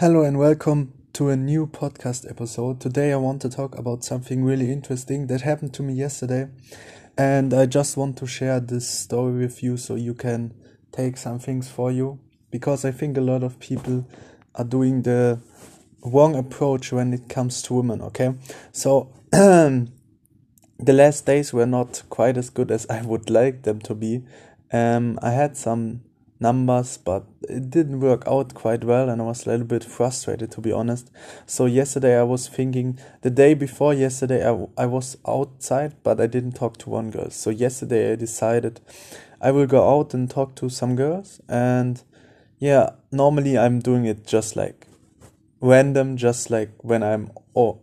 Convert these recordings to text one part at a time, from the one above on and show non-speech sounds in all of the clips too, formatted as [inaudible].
Hello and welcome to a new podcast episode. Today I want to talk about something really interesting that happened to me yesterday. And I just want to share this story with you so you can take some things for you. Because I think a lot of people are doing the wrong approach when it comes to women, okay? So, [clears throat] the last days were not quite as good as I would like them to be. Um, I had some numbers, but it didn't work out quite well, and I was a little bit frustrated to be honest. So yesterday I was thinking, the day before yesterday I, I was outside, but I didn't talk to one girl. So yesterday I decided I will go out and talk to some girls, and yeah, normally I'm doing it just like random, just like when I'm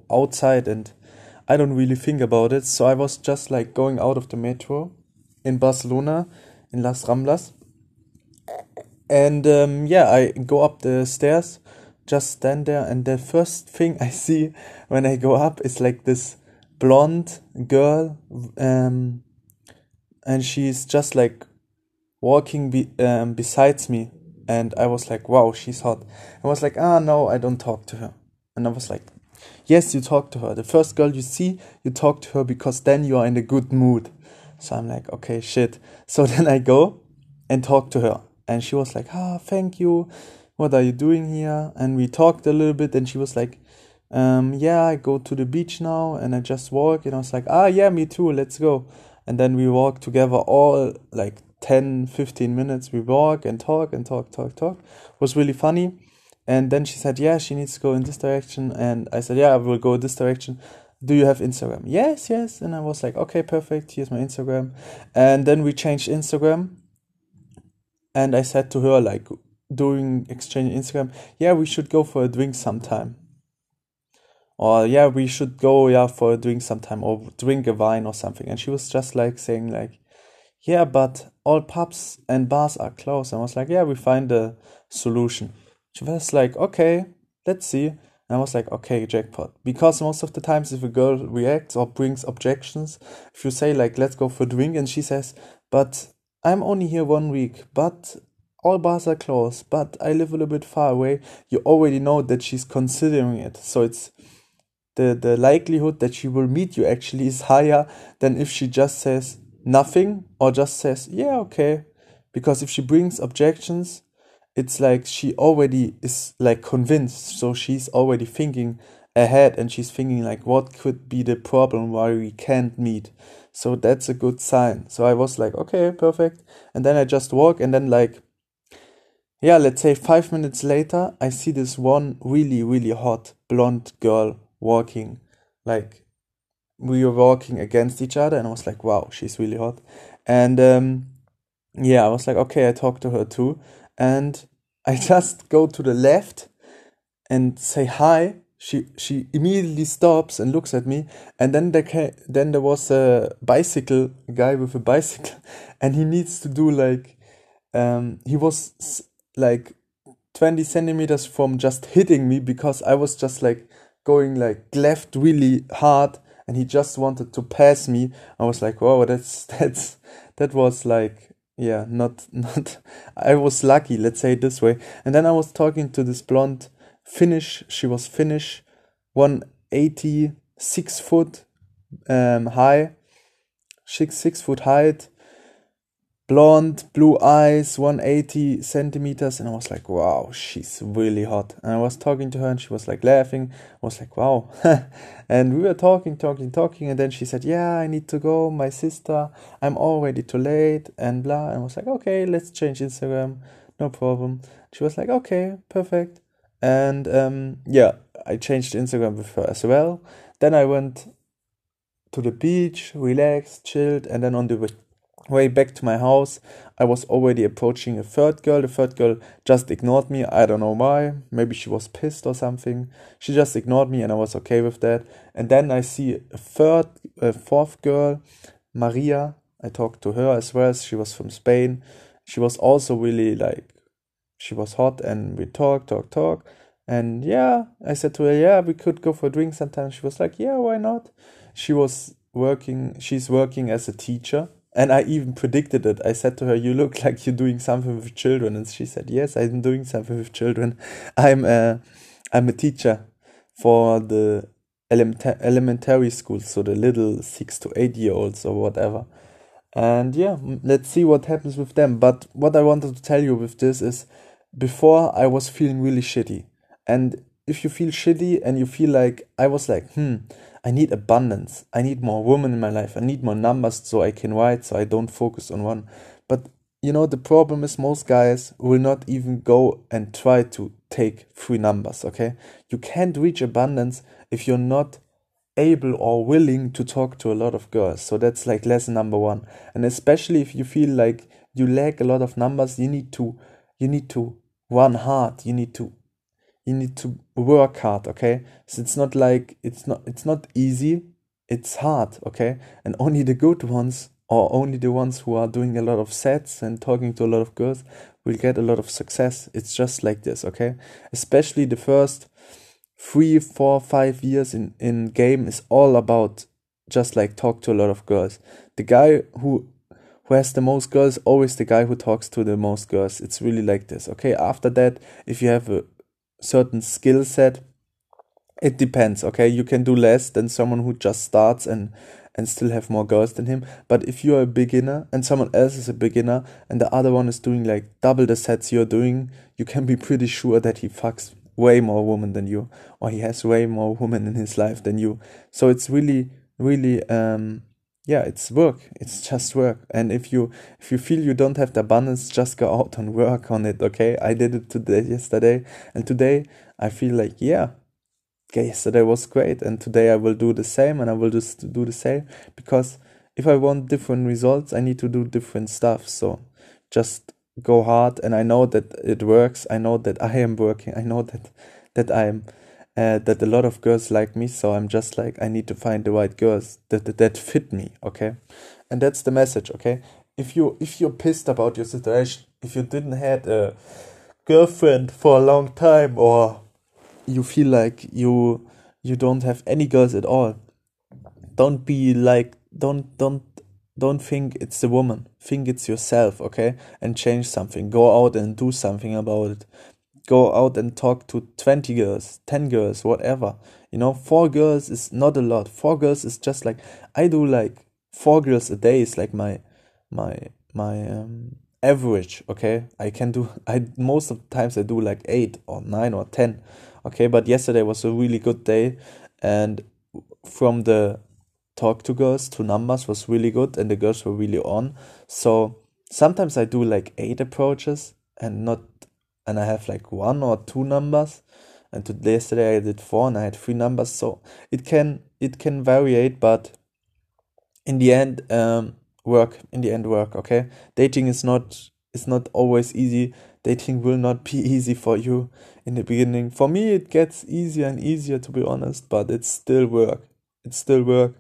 outside and I don't really think about it. So I was just like going out of the metro in Barcelona in Las Ramblas and um, yeah, I go up the stairs, just stand there, and the first thing [laughs] I see when I go up is like this blonde girl, um, and she's just like walking be- um, besides me, and I was like, wow, she's hot. I was like, ah, no, I don't talk to her, and I was like, yes, you talk to her. The first girl you see, you talk to her because then you are in a good mood. So I'm like, okay, shit. So [laughs] then I go and talk to her and she was like, "Ah, thank you. What are you doing here?" And we talked a little bit, and she was like, um, "Yeah, I go to the beach now, and I just walk." And I was like, "Ah, yeah, me too. Let's go." And then we walk together all like 10, 15 minutes. We walk and talk and talk, talk, talk. It was really funny. And then she said, "Yeah, she needs to go in this direction." And I said, "Yeah, I will go this direction." do you have Instagram? Yes, yes. And I was like, okay, perfect. Here's my Instagram. And then we changed Instagram and I said to her like during exchange Instagram, yeah, we should go for a drink sometime. Or yeah, we should go yeah for a drink sometime or drink a wine or something. And she was just like saying like, yeah, but all pubs and bars are closed. And I was like, yeah, we find a solution. She was like, okay, let's see. And I was like, okay, jackpot. Because most of the times, if a girl reacts or brings objections, if you say, like, let's go for a drink, and she says, but I'm only here one week, but all bars are closed, but I live a little bit far away. You already know that she's considering it. So it's the, the likelihood that she will meet you actually is higher than if she just says nothing or just says, yeah, okay. Because if she brings objections, it's like she already is like convinced. So she's already thinking ahead and she's thinking like what could be the problem why we can't meet? So that's a good sign. So i was like okay perfect. And then i just walk and then like yeah let's say five minutes later i see this one really really hot blonde girl walking. Like we were walking against each other and i was like wow she's really hot. And um yeah i was like okay i talked to her too. And i [laughs] just go to the left and say hi she she immediately stops and looks at me and then there came, then there was a bicycle guy with a bicycle [laughs] and he needs to do like um he was like 20 centimeters from just hitting me because i was just like going like left really hard and he just wanted to pass me. I was like wow that's [laughs] that's that was like yeah not [laughs] not i was lucky let's say it this way. And then i was talking to this blonde Finnish. She was Finnish, 186 foot um, high, six six foot height, blonde, blue eyes, 180 centimeters, and I was like, wow, she's really hot. And I was talking to her, and she was like laughing. I was like, wow. [laughs] and we were talking, talking, talking, and then she said, yeah, I need to go. My sister, I'm already too late, and blah. And I was like, okay, let's change Instagram, no problem. She was like, okay, perfect. And um, yeah, I changed Instagram with her as well. Then I went to the beach, relaxed, chilled, and then on the way back to my house, I was already approaching a third girl. The third girl just ignored me. I don't know why. Maybe she was pissed or something. She just ignored me, and I was okay with that. And then I see a third, a fourth girl, Maria. I talked to her as well. She was from Spain. She was also really like she was hot and we talked, talk, talk. And yeah, I said to her, yeah, we could go for a drink sometime. She was like, yeah, why not? She was working, she's working as a teacher and I even predicted it. I said to her, "You look like you're doing something with children," and she said, "Yes, I'm doing something with children. [laughs] I'm a, I'm a teacher for the elementa- elementary school, so the little six to eight year olds or whatever." And yeah, let's see what happens with them. But what I wanted to tell you with this is, before I was feeling really shitty, and if you feel shitty and you feel like I was like, hmm, I need abundance. I need more women in my life. I need more numbers so I can write, so I don't focus on one. But you know, the problem is most guys will not even go and try to take three numbers, okay? You can't reach abundance if you're not able or willing to talk to a lot of girls. So that's like lesson number one. And especially if you feel like you lack a lot of numbers, you need to you need to run hard. You need to you need to work hard okay? So it's not like it's not it's not easy. It's hard okay? And only the good ones or only the ones who are doing a lot of sets and talking to a lot of girls will get a lot of success. It's just like this okay? Especially the first three four five years in in game is all about just like talk to a lot of girls. The guy who who has the most girls always the guy who talks to the most girls. It's really like this okay? After that if you have a certain skill set it depends okay? You can do less than someone who just starts and and still have more girls than him. But if you're a beginner and someone else is a beginner and the other one is doing like double the sets you're doing you can be pretty sure that he fucks way more women than you or he has way more women in his life than you. So it's really really um yeah it's work. It's just work. And if you if you feel you don't have the abundance just go out and work on it okay? I did it today yesterday. And today i feel like yeah okay, yesterday was great. And today i will do the same and i will just do the same. Because if i want different results i need to do different stuff. So just go hard. And i know that it works. I know that i am working. I know that that i'm uh, that a lot of girls like me. So I'm just like, I need to find the right girls that, that, that fit me. Okay. And that's the message. Okay. If you, if you're pissed about your situation, if you didn't had a girlfriend for a long time or you feel like you, you don't have any girls at all, don't be like, don't, don't, don't think it's the woman. Think it's yourself, okay? And change something. Go out and do something about it go out and talk to 20 girls, 10 girls, whatever. You know, four girls is not a lot. Four girls is just like I do like four girls a day is like my my my um average, okay? I can do [laughs] I most of the times I do like 8 or 9 or 10. Okay, but yesterday was a really good day and from the talk to girls to numbers was really good and the girls were really on. So sometimes I do like 8 approaches and not and I have like one or two numbers. And today, yesterday I did four and I had three numbers. So it can it can variate, but in the end, um, work. In the end, work. Okay, dating is not is not always easy. Dating will not be [laughs] easy for you in the beginning. For me, it gets easier and easier to be honest, but it's still work. It's still work.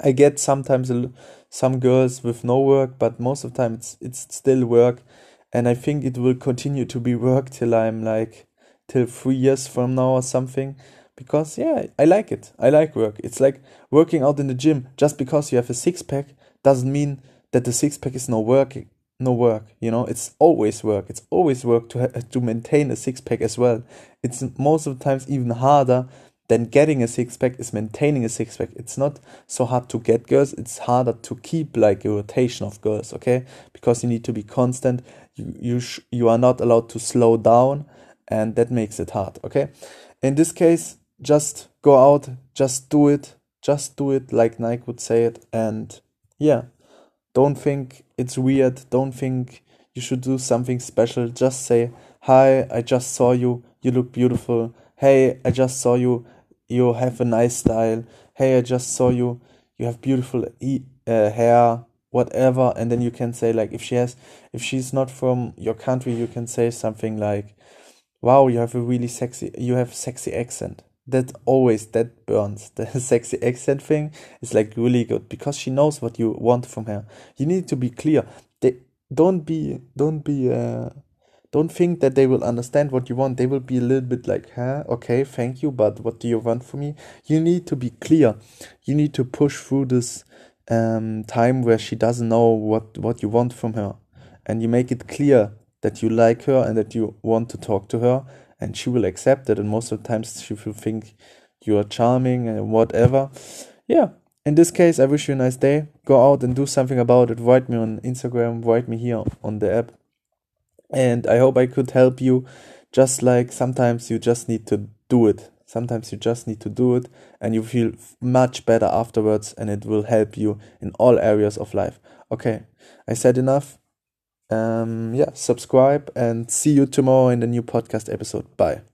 I get sometimes some girls with no work, but most of the time it's it's still work and I think it will continue to be work till I'm like till three years from now or something. Because yeah I like it. I like work. It's like working out in the gym just because you have a six pack doesn't mean that the six pack is no work no work you know? It's always work. It's always work to ha- to maintain a six pack as well. It's most of the times even harder than getting a six pack is maintaining a six pack. It's not so hard to get girls, it's harder to keep like a rotation of girls, okay? Because you need to be constant. You you sh- you are not allowed to slow down and that makes it hard, okay? In this case, just go out, just do it, just do it like Nike would say it and yeah. Don't think it's weird, don't think you should do something special. Just say, "Hi, I just saw you. You look beautiful." Hey, I just saw you you have a nice style. Hey, I just saw you. You have beautiful e- uh, hair, whatever. And then you can say like, if she has, if she's not from your country, you can say something like, "Wow, you have a really sexy. You have sexy accent." That always that burns. [laughs] The sexy accent thing is like really good because she knows what you want from her. You need to be clear. They don't be don't be. Uh, don't think that they will understand what you want. They will be a little bit like, huh, okay, thank you, but what do you want from me? You need to be clear. You need to push through this um, time where she doesn't know what what you want from her. And you make it clear that you like her and that you want to talk to her and she will accept it. And most of the times she will think you are charming and whatever. Yeah in this case i wish you a nice day. Go out and do something about it. Write me on instagram. Write me here on the app. And i hope i could help you just like sometimes you just need to do it sometimes you just need to do it and you feel much better afterwards and it will help you in all areas of life. Okay i said enough. Um yeah subscribe and see you tomorrow in the new podcast episode. Bye